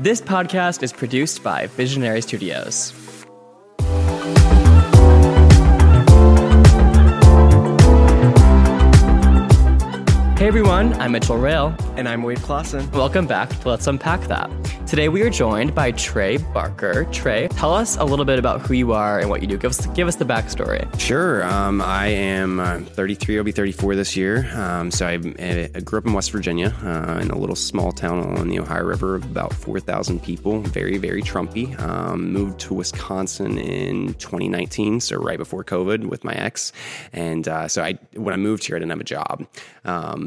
This podcast is produced by Visionary Studios. Hey everyone, I'm Mitchell Rail. And I'm Wade Clausen. Welcome back to Let's Unpack That. Today we are joined by Trey Barker. Trey, tell us a little bit about who you are and what you do. Give us give us the backstory. Sure. Um, I am uh, 33. I'll be 34 this year. Um, so I, I, grew up in West Virginia uh, in a little small town on the Ohio River of about 4,000 people. Very, very Trumpy. Um, moved to Wisconsin in 2019, so right before COVID with my ex. And uh, so I, when I moved here, I didn't have a job.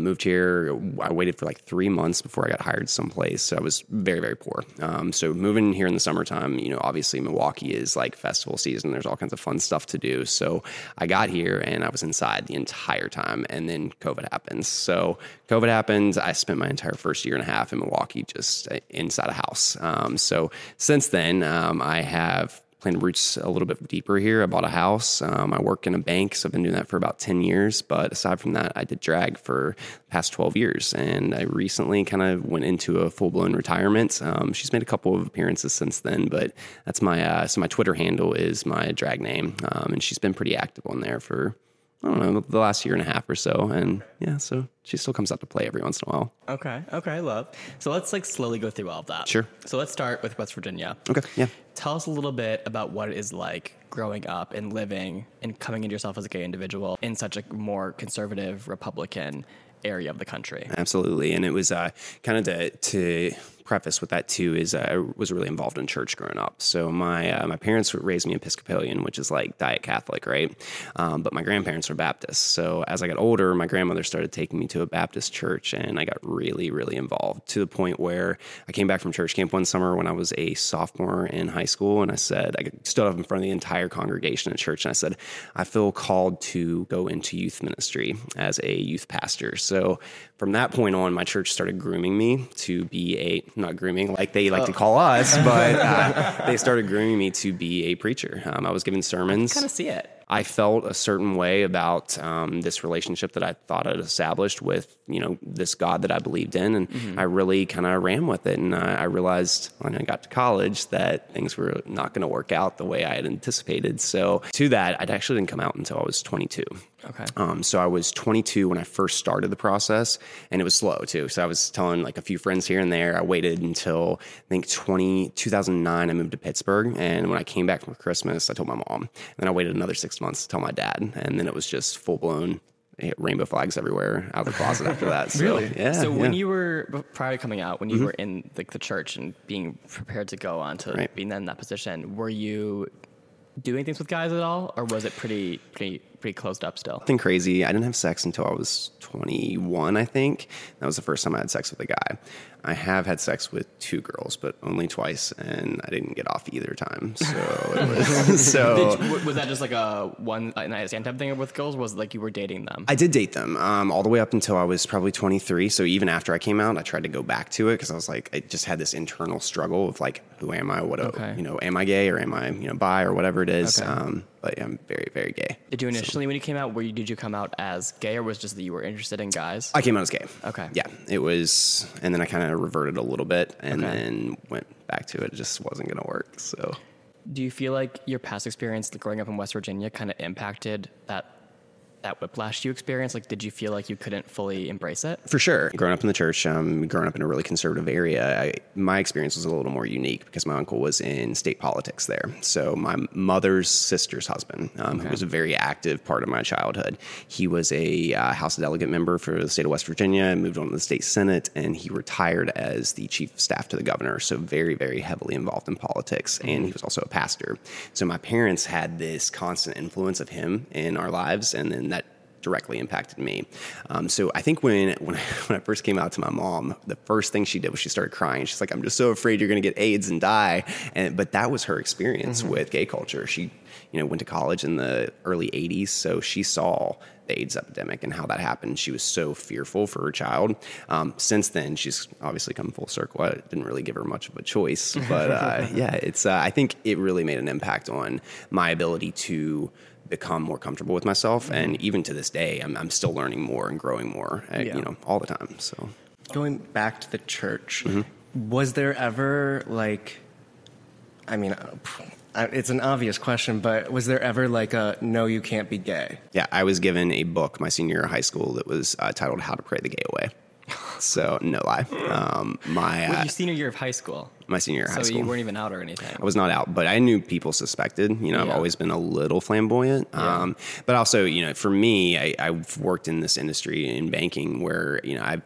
Moved here. I waited for like three months before I got hired someplace. So I was very, very poor. Um, so moving here in the summertime, you know, obviously Milwaukee is like festival season. There's all kinds of fun stuff to do. So I got here and I was inside the entire time. And then COVID happens. So COVID happens. I spent my entire first year and a half in Milwaukee just uh, inside a house. Um, so since then, um, I have planted roots a little bit deeper here. I bought a house. Um, I work in a bank, so I've been doing that for about 10 years. But aside from that, I did drag for past 12 years. And I recently kind of went into a full blown retirement. Um, she's made a couple of appearances since then, but that's my, uh, so my Twitter handle is my drag name. Um, and she's been pretty active on there for I don't know, the last year and a half or so. And yeah, so she still comes out to play every once in a while. Okay. Okay. I love. So let's like slowly go through all of that. Sure. So let's start with West Virginia. Okay. Yeah. Tell us a little bit about what it is like growing up and living and coming into yourself as a gay individual in such a more conservative Republican area of the country. Absolutely. And it was uh, kind of to, to preface with that too is uh, I was really involved in church growing up. So my uh, my parents raised me Episcopalian, which is like diet Catholic, right? Um, but my grandparents were Baptists. So as I got older, my grandmother started taking me to a Baptist church, and I got really really involved to the point where I came back from church camp one summer when I was a sophomore in high school, and I said I stood up in front of the entire congregation at church, and I said I feel called to go into youth ministry as a youth pastor. So from that point on, my church started grooming me to be a not grooming like they like oh. to call us, but uh, they started grooming me to be a preacher. Um, I was giving sermons. Kind of see it. I felt a certain way about um, this relationship that I thought I'd established with, you know, this God that I believed in, and mm-hmm. I really kind of ran with it. And I, I, realized when I got to college that things were not going to work out the way I had anticipated. So to that, I actually didn't come out until I was 22. Okay. Um, so I was 22 when I first started the process, and it was slow too. So I was telling like a few friends here and there. I waited until I think 20, 2009. I moved to Pittsburgh, and when I came back from Christmas, I told my mom. And then I waited another six months to tell my dad, and then it was just full blown rainbow flags everywhere out of the closet after that. So, really? Yeah. So yeah. when you were prior to coming out, when you mm-hmm. were in like the church and being prepared to go on to right. being in that position, were you doing things with guys at all, or was it pretty pretty pretty closed up still? Nothing crazy. I didn't have sex until I was 21, I think. That was the first time I had sex with a guy. I have had sex with two girls, but only twice, and I didn't get off either time. So, was, so you, was that just like a one night stand type thing with girls? was it like you were dating them? I did date them um, all the way up until I was probably 23. So even after I came out, I tried to go back to it because I was like, I just had this internal struggle of like, who am I? What, okay. you know, am I gay or am I, you know, bi or whatever it is? Okay. Um, but I'm very, very gay. Did you initially, so. when you came out, were you, did you come out as gay or was just that you were interested in guys? I came out as gay. Okay. Yeah. It was, and then I kind of reverted a little bit and okay. then went back to it. It just wasn't going to work. So. Do you feel like your past experience growing up in West Virginia kind of impacted that that whiplash you experienced? Like, did you feel like you couldn't fully embrace it? For sure. Growing up in the church, um, growing up in a really conservative area, I, my experience was a little more unique because my uncle was in state politics there. So my mother's sister's husband, um, okay. who was a very active part of my childhood, he was a uh, House delegate member for the state of West Virginia, and moved on to the state senate, and he retired as the chief of staff to the governor. So very, very heavily involved in politics, and mm-hmm. he was also a pastor. So my parents had this constant influence of him in our lives, and then directly impacted me. Um, so I think when when I, when I first came out to my mom, the first thing she did was she started crying. She's like, "I'm just so afraid you're going to get AIDS and die." And but that was her experience mm-hmm. with gay culture. She you know went to college in the early 80s, so she saw the AIDS epidemic and how that happened. She was so fearful for her child. Um, since then, she's obviously come full circle. I didn't really give her much of a choice, but uh, yeah, it's. Uh, I think it really made an impact on my ability to become more comfortable with myself. Mm-hmm. And even to this day, I'm, I'm still learning more and growing more, uh, yeah. you know, all the time. So going back to the church, mm-hmm. Was there ever like, I mean, uh, it's an obvious question, but was there ever like a no, you can't be gay? Yeah, I was given a book my senior year of high school that was uh, titled "How to Pray the Gay Away." So no lie. Um, my Well, uh, your senior year of high school. my senior year of high So school. you weren't even out or anything. I was not out, but I knew people suspected. You know, I've always been a little flamboyant. Um, but also, you know, for me, I, I've worked in this industry in banking where you know I've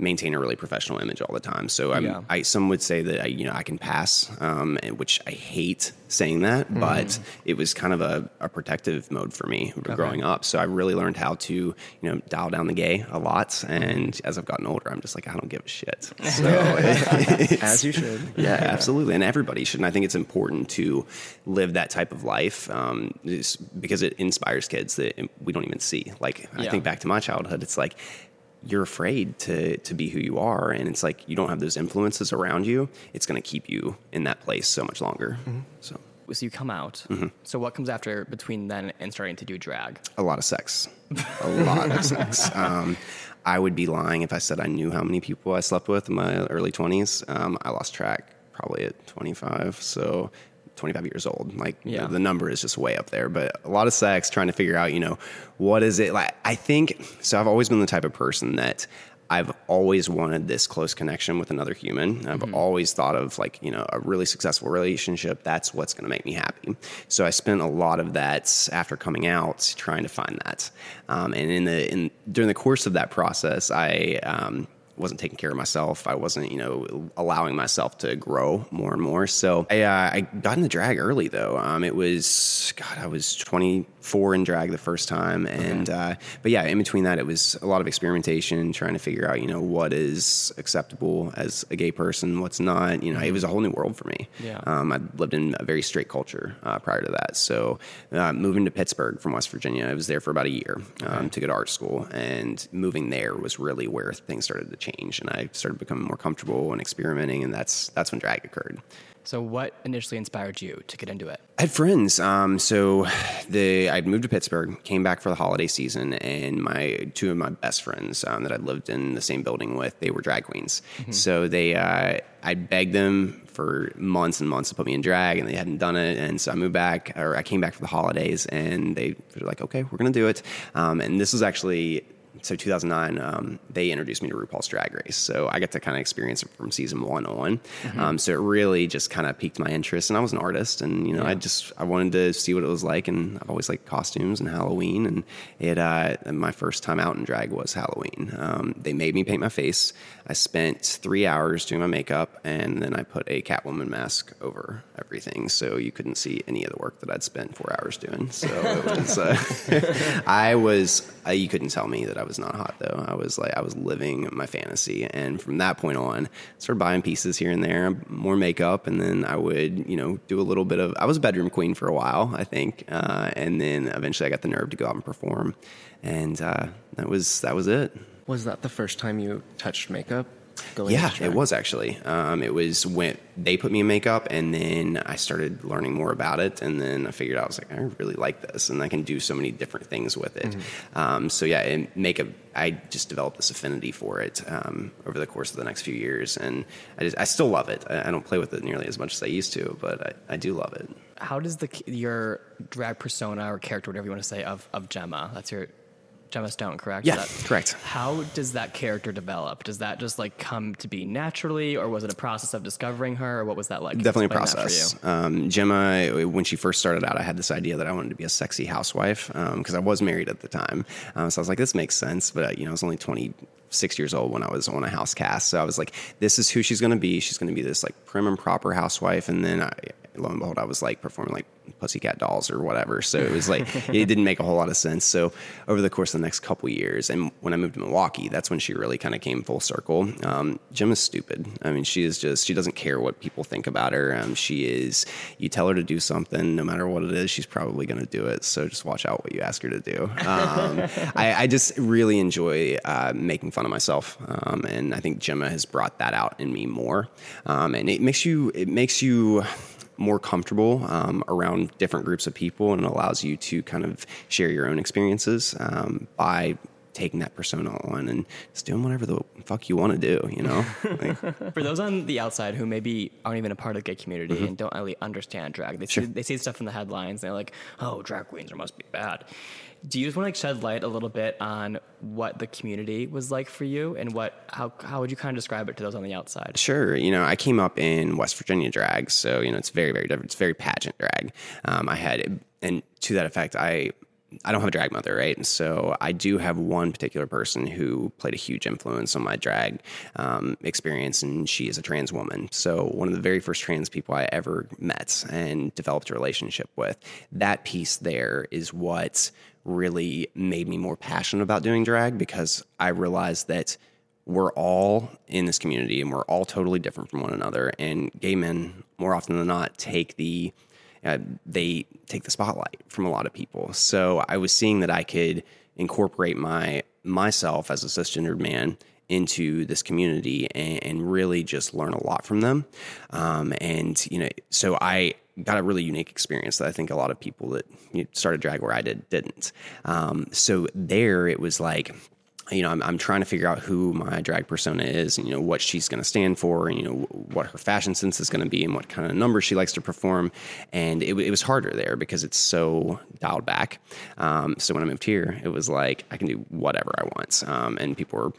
maintained a really professional image all the time. So I'm, Yeah. I some would say that I, you know I can pass, um, which I hate saying that, Mm-hmm. but it was kind of a, a protective mode for me growing up. So I really learned how to you know dial down the gay a lot, and as I've gotten older, I'm just like I don't give a shit. So As you should. yeah, absolutely. And everybody should. And I think it's important to live that type of life um, because it inspires kids that we don't even see. Like, I think back to my childhood, it's like, you're afraid to to be who you are. And it's like you don't have those influences around you. It's going to keep you in that place so much longer. So. So you come out. Mm-hmm. So what comes after between then and starting to do drag? a lot of sex. A lot of sex. Um, i would be lying if i said i knew how many people i slept with in my early 20s um, i lost track probably at 25 so 25 years old like Yeah. the, the number is just way up there but a lot of sex trying to figure out you know what is it like i think so i've always been the type of person that I've always wanted this close connection with another human. I've always thought of like, you know, a really successful relationship. That's what's going to make me happy. So I spent a lot of that after coming out trying to find that. Um, and in the, in, during the course of that process, I, um, wasn't taking care of myself. I wasn't, you know, allowing myself to grow more and more. So I, uh, I got into drag early though. Um, it was, God, I was 24 in drag the first time. And, uh, but yeah, in between that, it was a lot of experimentation, trying to figure out, you know, what is acceptable as a gay person, what's not, you know, it was a whole new world for me. Yeah. Um, I lived in a very straight culture uh, prior to that. So uh, moving to Pittsburgh from West Virginia, I was there for about a year um, to go to art school. And moving there was really where things started to change. And I started becoming more comfortable and experimenting. And that's, that's when drag occurred. So what initially inspired you to get into it? I had friends. Um, so the I'd moved to Pittsburgh, came back for the holiday season, and my two of my best friends um, that I'd lived in the same building with, they were drag queens. So they, uh, I begged them for months and months to put me in drag, and they hadn't done it. And so I moved back, or I came back for the holidays, and they were like, "Okay, we're gonna do it." Um, and this was actually so 2009, um, they introduced me to RuPaul's Drag Race. So I got to kind of experience it from season one on. Um, so it really just kind of piqued my interest. And I was an artist, and you know, I just I wanted to see what it was like. And I've always liked costumes and Halloween. And it uh, my first time out in drag was Halloween. Um, they made me paint my face. I spent three hours doing my makeup, and then I put a Catwoman mask over everything, so you couldn't see any of the work that I'd spent four hours doing. So it was, uh, I was, uh, you couldn't tell me that I was not hot though. I was like, I was living my fantasy, and from that point on, started buying pieces here and there, more makeup, and then I would, you know, do a little bit of. I was a bedroom queen for a while, I think, uh, and then eventually I got the nerve to go out and perform, and uh, that was that was it. Was that the first time you touched makeup? Going Yeah, it was actually. Um, it was when they put me in makeup, and then I started learning more about it, and then I figured out I was like, I really like this, and I can do so many different things with it. Um, so yeah, and makeup, I just developed this affinity for it um, over the course of the next few years, and I just I still love it. I, I don't play with it nearly as much as I used to, but I, I do love it. How does the your drag persona or character, whatever you want to say, of of Jemma? That's your Jemma Stone, correct? Yeah, that- correct. How does that character develop? Does that just like come to be naturally, or was it a process of discovering her, or what was that like? Definitely a Explain process. Um, Jemma, when she first started out, I had this idea that I wanted to be a sexy housewife because I was married at the time. Um, so I was like, this makes sense. But, uh, you know, I was only 26 years old when I was on a house cast. So I was like, this is who she's going to be. She's going to be this like prim and proper housewife. And then I, lo and behold, I was like performing like Pussycat Dolls or whatever. So it was like it didn't make a whole lot of sense. So over the course of the next couple years, and when I moved to Milwaukee, that's when she really kind of came full circle. Um, Jim is stupid. I mean, she is just she doesn't care what people think about her. Um, she is you tell her to do something, no matter what it is, she's probably going to do it. So just watch out what you ask her to do. Um, I, I just really enjoy uh, making fun of myself, um, and I think Jemma has brought that out in me more. Um, and it makes you it makes you more comfortable um, around different groups of people and it allows you to kind of share your own experiences um, by taking that persona on and just doing whatever the fuck you want to do, you know? Like, For those on the outside who maybe aren't even a part of the gay community mm-hmm. and don't really understand drag, they, sure. see, they see stuff in the headlines and they're like, oh, drag queens are must be bad. Do you just want to like shed light a little bit on what the community was like for you and what how how would you kind of describe it to those on the outside? Sure. You know, I came up in West Virginia drag, so you know it's very very different. It's very pageant drag. Um, I had and to that effect, I I don't have a drag mother, right? And so I do have one particular person who played a huge influence on my drag um, experience, and she is a trans woman. So one of the very first trans people I ever met and developed a relationship with. That piece there is what really made me more passionate about doing drag because I realized that we're all in this community and we're all totally different from one another. And gay men, more often than not, take the uh, they take the spotlight from a lot of people. So I was seeing that I could incorporate my myself as a cisgendered man into this community and, and really just learn a lot from them. Um, and you know, so I got a really unique experience that I think a lot of people that started drag where I did didn't. Um, so there, it was like you know, I'm, I'm trying to figure out who my drag persona is, and, you know, what she's going to stand for, and, you know, what her fashion sense is going to be, and what kind of numbers she likes to perform. And it, it was harder there because it's so dialed back. Um, so when I moved here, it was like I can do whatever I want, um, and people were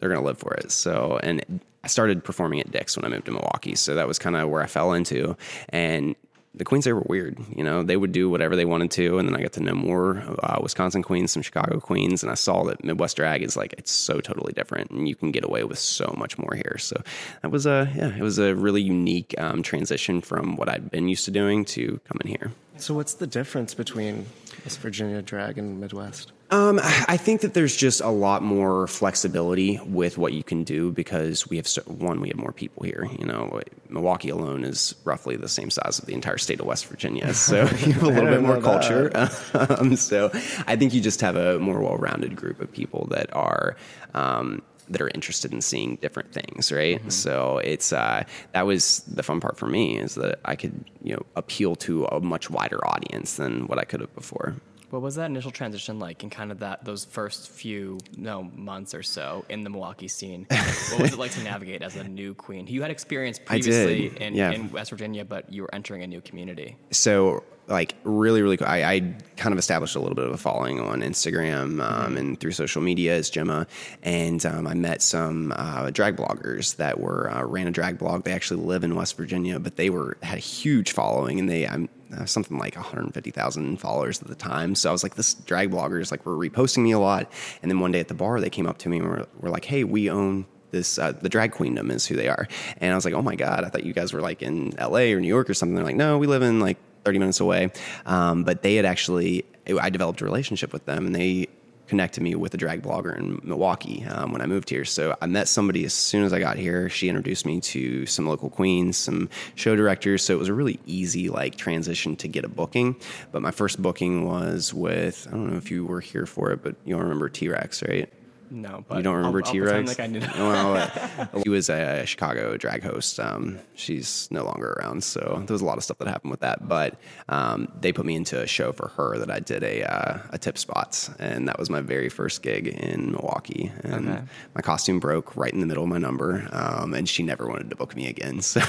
they're going to live for it. So, and I started performing at Dick's when I moved to Milwaukee. So that was kind of where I fell into, and the queens there were weird. You know, they would do whatever they wanted to, and then I got to know more uh, Wisconsin queens, some Chicago queens, and I saw that Midwest drag is like it's so totally different, and you can get away with so much more here. So that was a yeah, it was a really unique um, transition from what I'd been used to doing to coming here. So what's the difference between West Virginia drag and Midwest? Um, I think that there's just a lot more flexibility with what you can do because we have one, we have more people here. You know, Milwaukee alone is roughly the same size of the entire state of West Virginia, so you have a little bit more culture. um, so I think you just have a more well-rounded group of people that are. Um, that are interested in seeing different things, right? Mm-hmm. So it's uh, that was the fun part for me is that I could you know appeal to a much wider audience than what I could have before. What was that initial transition like in kind of that those first few no months or so in the Milwaukee scene? what was it like to navigate as a new queen? You had experience previously in, yeah. in West Virginia, but you were entering a new community. So like really really cool. I, I, kind of established a little bit of a following on instagram um, mm-hmm. and through social media as jemma and um, i met some uh, drag bloggers that were uh, ran a drag blog they actually live in west virginia but they were had a huge following and they i'm uh, something like 150,000 followers at the time. So I was like, this drag bloggers like were reposting me a lot. And then one day at the bar, they came up to me and were, were like, hey, we own this uh, the drag queendom is who they are and i was like oh my god i thought you guys were like in la or new york or something they're like no we live in like 30 minutes away. Um, but they had actually, I developed a relationship with them and they connected me with a drag blogger in Milwaukee um, when I moved here. So I met somebody as soon as I got here. She introduced me to some local queens, some show directors. So it was a really easy like transition to get a booking. But my first booking was with I don't know if you were here for it, but you remember T Rex, right? No, but you don't remember T Rex? Like well, uh, he was a Chicago drag host. Um, she's no longer around, so there was a lot of stuff that happened with that. But um, they put me into a show for her that I did a uh, a tip spots, and that was my very first gig in Milwaukee. And okay. my costume broke right in the middle of my number, um, and she never wanted to book me again. So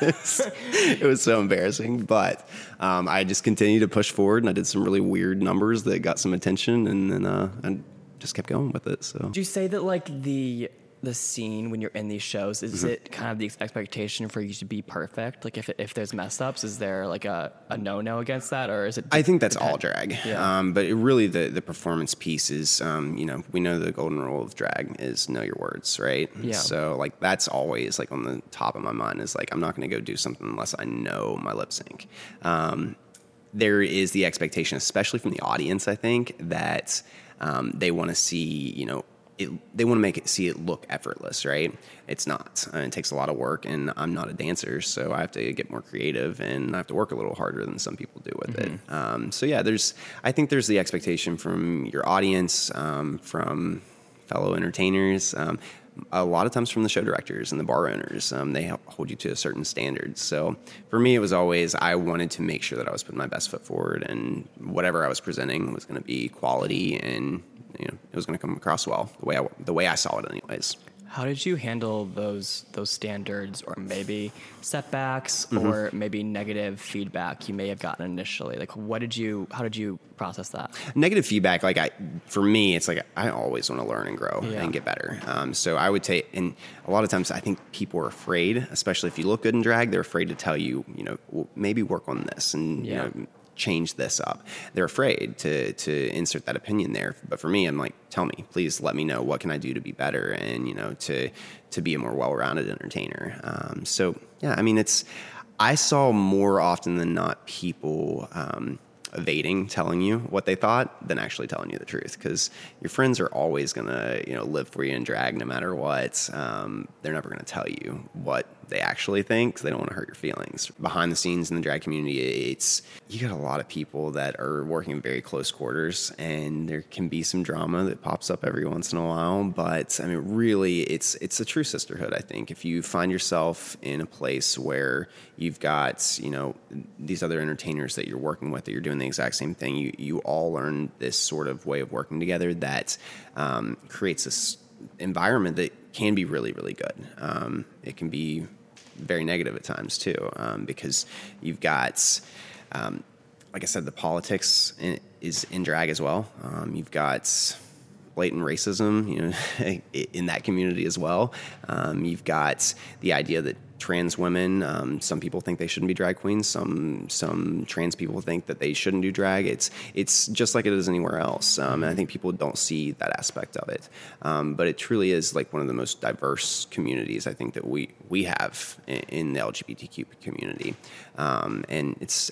was, it was so embarrassing. But um, I just continued to push forward, and I did some really weird numbers that got some attention, and then uh, just kept going with it. So, do you say that like the the scene when you're in these shows is mm-hmm. it kind of the expectation for you to be perfect like if, if there's mess ups is there like a, a no-no against that or is it i think that's all drag yeah. um, but it really the, the performance piece is um, you know we know the golden rule of drag is know your words right yeah so like that's always like on the top of my mind is like i'm not going to go do something unless i know my lip sync um, there is the expectation especially from the audience i think that um, they want to see, you know, it, they want to make it see it look effortless, right? It's not. Uh, it takes a lot of work, and I'm not a dancer, so I have to get more creative, and I have to work a little harder than some people do with mm-hmm. it. Um, so yeah, there's. I think there's the expectation from your audience, um, from fellow entertainers. Um, a lot of times from the show directors and the bar owners. Um, they hold you to a certain standard. So for me, it was always I wanted to make sure that I was putting my best foot forward, and whatever I was presenting was going to be quality and you know it was going to come across well the way I the way I saw it anyways. How did you handle those those standards, or maybe setbacks, Mm-hmm. or maybe negative feedback you may have gotten initially? Like, what did you? How did you process that? negative feedback like i for me it's like i always want to learn and grow Yeah. and get better um, so i would take and a lot of times i think people are afraid especially if you look good in drag they're afraid to tell you you know well, maybe work on this and Yeah. you know change this up. They're afraid to to insert that opinion there. But for me i'm like tell me please let me know what can i do to be better and you know to to be a more well-rounded entertainer. Um, so yeah i mean it's i saw more often than not people um, evading telling you what they thought than actually telling you the truth. Because your friends are always going to you know live for you and drag no matter what. Um, they're never going to tell you what they actually think 'cause they don't want to hurt your feelings. Behind the scenes in the drag community it's you got a lot of people that are working in very close quarters and there can be some drama that pops up every once in a while but i mean really it's it's a true sisterhood i think. If you find yourself in a place where you've got you know these other entertainers that you're working with that you're doing the exact same thing you you all learn this sort of way of working together that um, creates this environment that can be really really good. Um, it can be very negative at times too um, because you've got um, like I said, the politics in, is in drag as well. Um, you've got blatant racism, you know, in that community as well. Um, you've got the idea that trans women, um, some people think they shouldn't be drag queens. Some some trans people think that they shouldn't do drag. It's it's just like it is anywhere else, um, and I think people don't see that aspect of it. Um, but it truly is like one of the most diverse communities I think that we we have in, in the LGBTQ community, um, and it's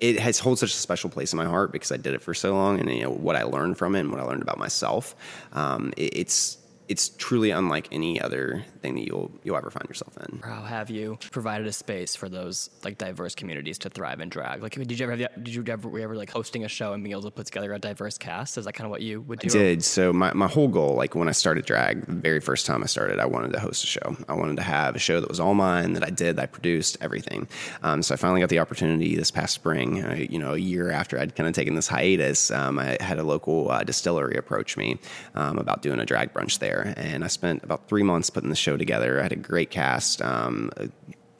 it has holds such a special place in my heart because I did it for so long, and you know what I learned from it and what I learned about myself. Um, it, it's it's truly unlike any other thing that you'll you'll ever find yourself in. How have you provided a space for those like diverse communities to thrive and drag? Like, did you ever have, the- did you ever were you ever like hosting a show and being able to put together a diverse cast? Is that kind of what you would do? I did. So my, my whole goal, like when I started drag, the very first time I started, I wanted to host a show. I wanted to have a show that was all mine, that I did, that I produced, everything. Um, so I finally got the opportunity this past spring. Uh, you know, a year after I'd kind of taken this hiatus, um, I had a local uh, distillery approach me um, about doing a drag brunch there, and I spent about three months putting the show together. I had a great cast. Um,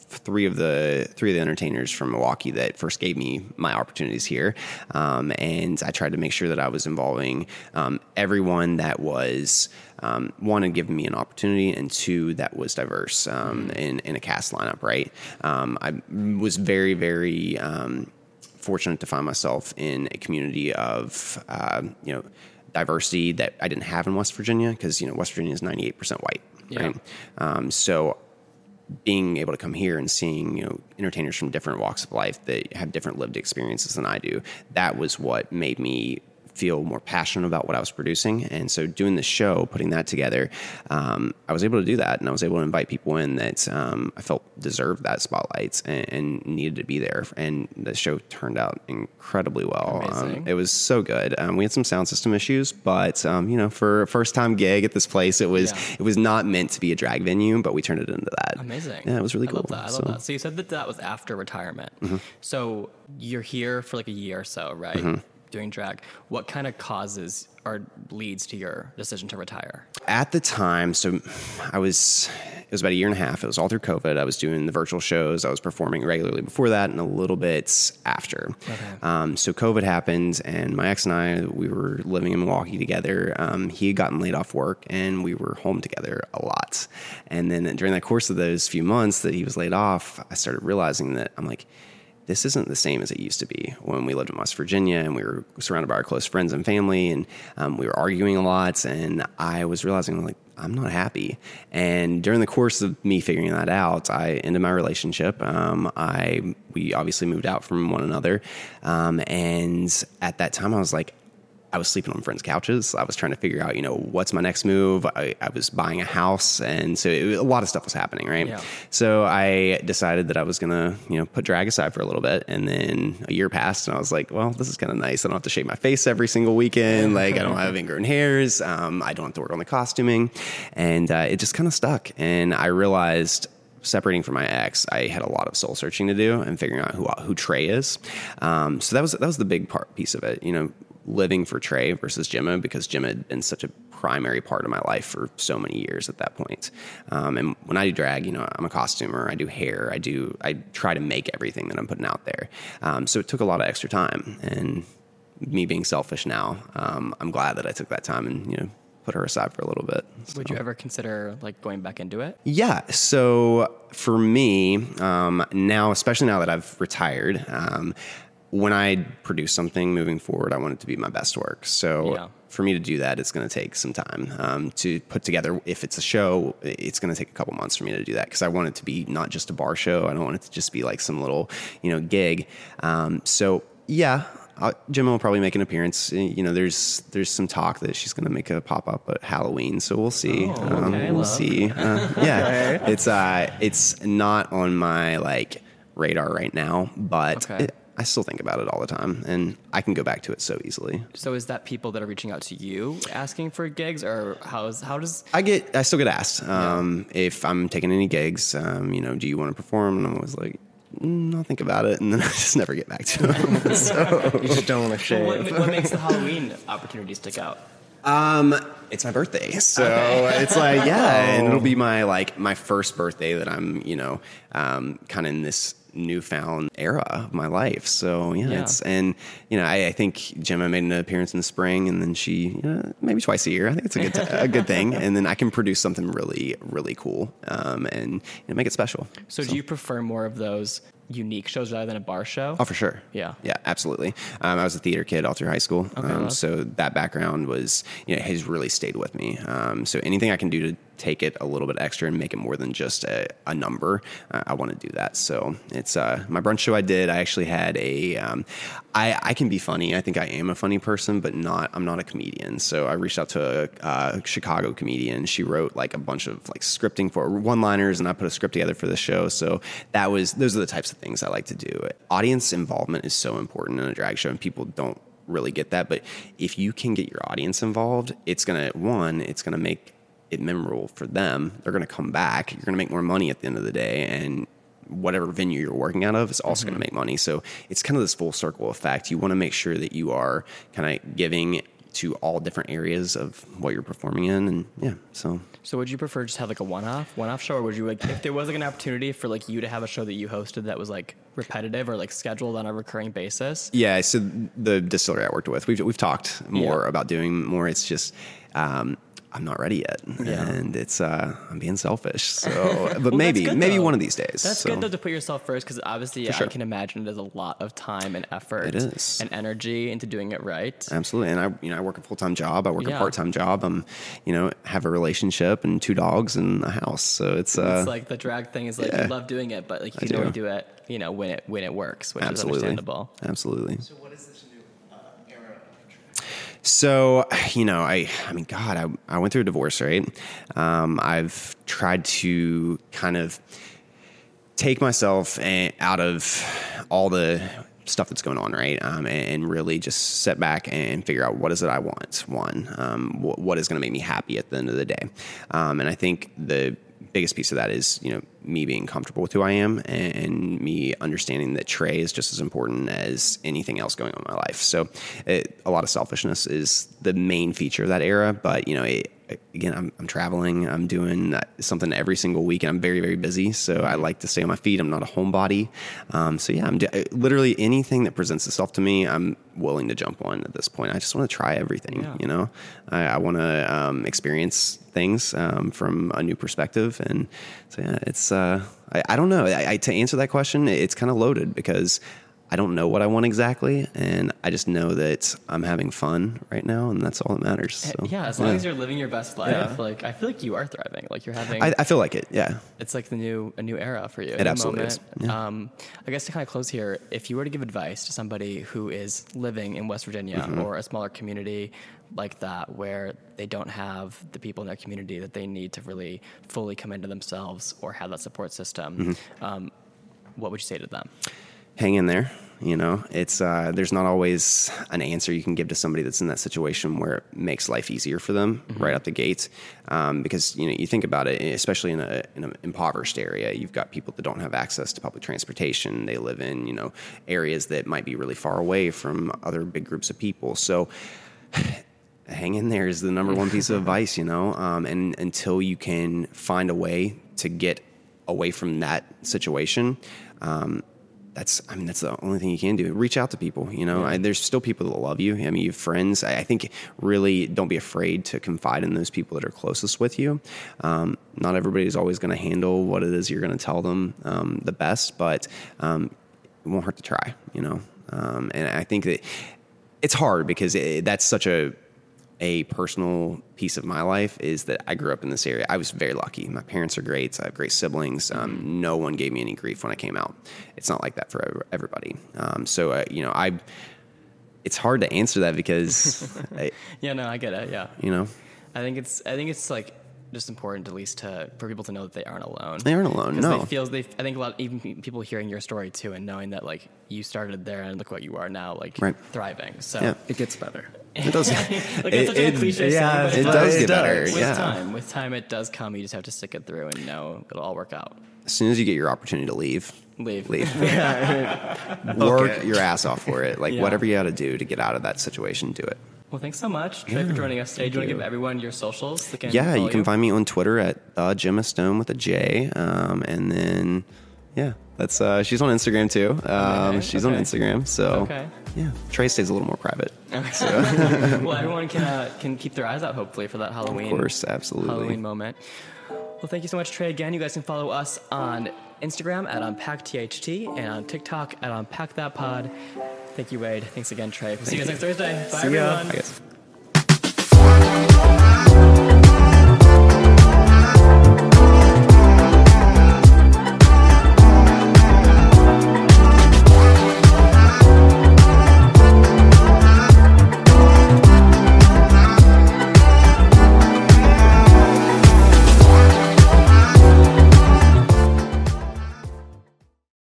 three of the three of the entertainers from Milwaukee that first gave me my opportunities here, um, and I tried to make sure that I was involving um, everyone that was um, one and giving me an opportunity, and two that was diverse um, in in a cast lineup. Right, um, I was very very. Um, fortunate to find myself in a community of uh, you know diversity that I didn't have in West Virginia because you know West Virginia is ninety eight percent white, Yeah. right? Um, so being able to come here and seeing you know entertainers from different walks of life that have different lived experiences than I do, that was what made me feel more passionate about what I was producing. And so doing the show, putting that together, um, I was able to do that, and I was able to invite people in that um, I felt deserved that spotlight and, and needed to be there. And the show turned out incredibly well. Um, it was so good. Um, we had some sound system issues, but um, you know, for a first time gig at this place, it was Yeah. it was not meant to be a drag venue, but we turned it into that. Amazing. Yeah, it was really I cool. I love So- Mm-hmm. that. So you said that that was after retirement. So you're here for like a year or so, right? Doing drag. What kind of causes or leads to your decision to retire? at the time, so I was, it was about a year and a half. It was all through COVID. I was doing the virtual shows. I was performing regularly before that and a little bit after. Um, so COVID happened, and my ex and I, we were living in Milwaukee together. Um, he had gotten laid off work, and we were home together a lot. And then during the course of those few months that he was laid off, I started realizing that I'm like, this isn't the same as it used to be. When we lived in West Virginia and we were surrounded by our close friends and family and um, we were arguing a lot and I was realizing like I'm not happy. And during the course of me figuring that out I ended my relationship. Um, I we obviously moved out from one another. Um, and at that time I was like I was sleeping on friends' couches. I was trying to figure out, you know, what's my next move. I, I was buying a house, and so it, a lot of stuff was happening, right? Yeah. So I decided that I was gonna, you know, put drag aside for a little bit, and then a year passed, and I was like, well, this is kind of nice. I don't have to shave my face every single weekend. Like I don't have ingrown hairs. Um, I don't have to work on the costuming, and uh, it just kind of stuck. And I realized separating from my ex, I had a lot of soul searching to do and figuring out who who Trey is. Um, so that was that was the big part piece of it. You know, living for Trey versus Jemma because Jemma had been such a primary part of my life for so many years at that point. Um, and when I do drag, you know, I'm a costumer. I do hair. I do. I try to make everything that I'm putting out there. Um, so it took a lot of extra time. And me being selfish now, um, I'm glad that I took that time and you know put her aside for a little bit. Would you ever consider like going back into it? yeah. So for me, um, now, especially now that I've retired, um, when I produce something moving forward, I want it to be my best work. So Yeah. for me to do that, it's going to take some time um, to put together. If it's a show, it's going to take a couple months for me to do that because I want it to be not just a bar show. I don't want it to just be like some little, you know, gig. Um, so yeah. Uh, Jemma will probably make an appearance. Uh, You know, there's there's some talk that she's going to make a pop up at Halloween, so we'll see. Oh, um, okay, we'll love. see. Uh, yeah, it's uh, it's not on my like radar right now, but Okay. it, I still think about it all the time, and I can go back to it so easily. So is that people that are reaching out to you asking for gigs, or how's how does I get, I still get asked um, if I'm taking any gigs. Um, you know, do you want to perform? And I'm always like, mm, I'll think about it, and then I just never get back to them. so You just don't want to shave. what, what makes the Halloween opportunity stick out? Um, it's my birthday, so it's like yeah, and it'll be my like my first birthday that I'm you know um, kind of in this newfound era of my life. So yeah, Yeah. it's and you know I, I think Jemma made an appearance in the spring, and then she you know, maybe twice a year. I think it's a good a good thing, and then I can produce something really really cool um, and you know, make it special. So, do you prefer more of those unique shows rather than a bar show? Oh, for sure. Yeah. Yeah, absolutely. Um, I was a theater kid all through high school. um, so that background was, you know, has really stayed with me. Um, so anything I can do to take it a little bit extra and make it more than just a, a number, uh, I want to do that. So it's uh, my brunch show I did. I actually had a, um, I, I can be funny. I think I am a funny person, but not, I'm not a comedian. So I reached out to a, uh Chicago comedian. She wrote like a bunch of like scripting for one liners and I put a script together for the show. So that was, those are the types of things I like to do. Audience involvement is so important in a drag show and people don't really get that. But if you can get your audience involved, it's going to, one, it's going to make it memorable for them. They're going to come back. You're going to make more money at the end of the day. And whatever venue you're working out of is also going to mm-hmm. make money. So it's kind of this full circle effect. You want to make sure that you are kind of giving to all different areas of what you're performing in. And yeah, so So, would you prefer just have like a one-off, one-off show, or would you like if there was like an opportunity for like you to have a show that you hosted that was like repetitive or like scheduled on a recurring basis? Yeah, so the distillery I worked with, we've we've talked more Yeah. about doing more. It's just um, I'm not ready yet, Yeah. and it's uh, I'm being selfish. So, but Well, maybe good, maybe though. one of these days. That's so. good though to put yourself first because obviously sure. I can imagine it is a lot of time and effort It is. and energy into doing it right. Absolutely, and I you know I work a full time job. I work Yeah. a part time job. I'm you know have a relationship and two dogs and a house. So it's uh, it's like the drag thing is like yeah. you love doing it, but like you I can only do. do it, you know, when it when it works, which absolutely is understandable. Absolutely. So what is this new uh, era of drag? So, you know, I, I mean, God, I, I went through a divorce, right? Um, I've tried to kind of take myself eh, out of all the stuff that's going on, right? Um, and, really just sit back and figure out what is it I want. One, um, what, what is going to make me happy at the end of the day? Um, and I think the biggest piece of that is, you know, me being comfortable with who I am and, me understanding that Trey is just as important as anything else going on in my life. So, it, a lot of selfishness is the main feature of that era, but you know, it, again, I'm, I'm traveling, I'm doing something every single week, and I'm very, very busy. So I like to stay on my feet. I'm not a homebody. Um, so yeah, I'm d- literally anything that presents itself to me, I'm willing to jump on at this point. I just want to try everything. Yeah. You know, I, I want to um, experience things um, from a new perspective, and so yeah, it's. Uh, I, I don't know. I, I, to answer that question, it's kind of loaded because. I don't know what I want exactly, and I just know that I'm having fun right now, and that's all that matters. So, yeah, as long as you're living your best life, Yeah. like I feel like you are thriving. Like you're having I, I feel like it. Yeah. it's like the new a new era for you. It absolutely is, yeah. Um, I guess to kind of close here, if you were to give advice to somebody who is living in West Virginia Mm-hmm. or a smaller community like that, where they don't have the people in their community that they need to really fully come into themselves or have that support system, Mm-hmm. um, what would you say to them? hang in there. You know, it's uh, there's not always an answer you can give to somebody that's in that situation where it makes life easier for them right out the gate. Um, because you know, you think about it, especially in a in an impoverished area, you've got people that don't have access to public transportation. They live in you know areas that might be really far away from other big groups of people. So hang in there is the number one piece of advice, you know. Um, and until you can find a way to get away from that situation, um, that's I mean that's the only thing you can do. Reach out to people, you know. I, there's still people that love you. I mean, you have friends. I, I, think really don't be afraid to confide in those people that are closest with you. Um, not everybody's always going to handle what it is you're going to tell them um, the best, but um, it won't hurt to try, you know. Um, and I think that it's hard because it, that's such a a personal piece of my life is that I grew up in this area. I was very lucky. My parents are great. I have great siblings. Um, no one gave me any grief when I came out. It's not like that for everybody. Um, so, uh, you know, I, it's hard to answer that because. I, yeah, no, I get it. Yeah. You know, I think it's, I think it's like, just important at least to for people to know that they aren't alone. They aren't alone. No, they feels they. I think a lot even people hearing your story too and knowing that like you started there and look what you are now, like right. thriving. So yeah. it gets better. It does. like it, such it, a cliche yeah, saying, it, it does get better. With yeah. time, with time, it does come. You just have to stick it through and know it'll all work out. As soon as you get your opportunity to leave, leave, leave. Work okay. your ass off for it. Like yeah. whatever you got to do to get out of that situation, do it. Well, thanks so much, Trey, yeah, for joining us today. Do you want to give everyone your socials? yeah, you can you? find me on Twitter at uh, Jemma Stone with a J, um, and then yeah, that's uh, she's on Instagram too. Um, okay, she's okay. on Instagram, so okay. yeah. Trey stays a little more private. So. well, everyone can uh, can keep their eyes out hopefully for that Halloween. Of course, absolutely. Halloween moment. Well, thank you so much, Trey. Again, you guys can follow us on Instagram at UnpackTHT and on TikTok at UnpackThatPod. Thank you, Wade. Thanks again, Trey. We'll see you guys next Thursday. Bye, see everyone.